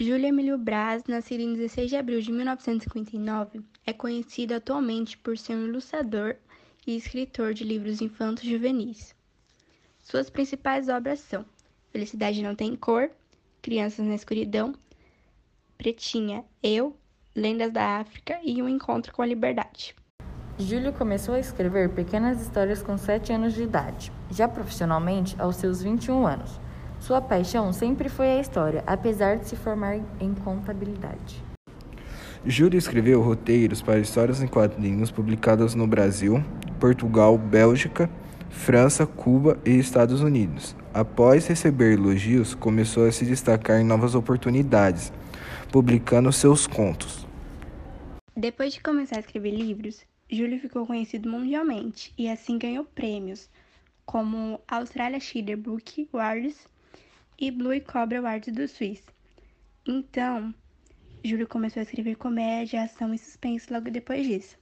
Júlio Emílio Braz, nascido em 16 de abril de 1959, é conhecido atualmente por ser um ilustrador e escritor de livros infantos juvenis. Suas principais obras são Felicidade Não Tem Cor, Crianças na Escuridão, Pretinha, Eu, Lendas da África e Um Encontro com a Liberdade. Júlio começou a escrever pequenas histórias com 7 anos de idade, já profissionalmente aos seus 21 anos. Sua paixão sempre foi a história, apesar de se formar em contabilidade. Júlio escreveu roteiros para histórias em quadrinhos publicadas no Brasil, Portugal, Bélgica, França, Cuba e Estados Unidos. Após receber elogios, começou a se destacar em novas oportunidades, publicando seus contos. Depois de começar a escrever livros, Júlio ficou conhecido mundialmente e assim ganhou prêmios, como Australia Schiller Book Awards e Blue Cobra Awards do Swiss. Então, Júlio começou a escrever comédia, ação e suspense logo depois disso.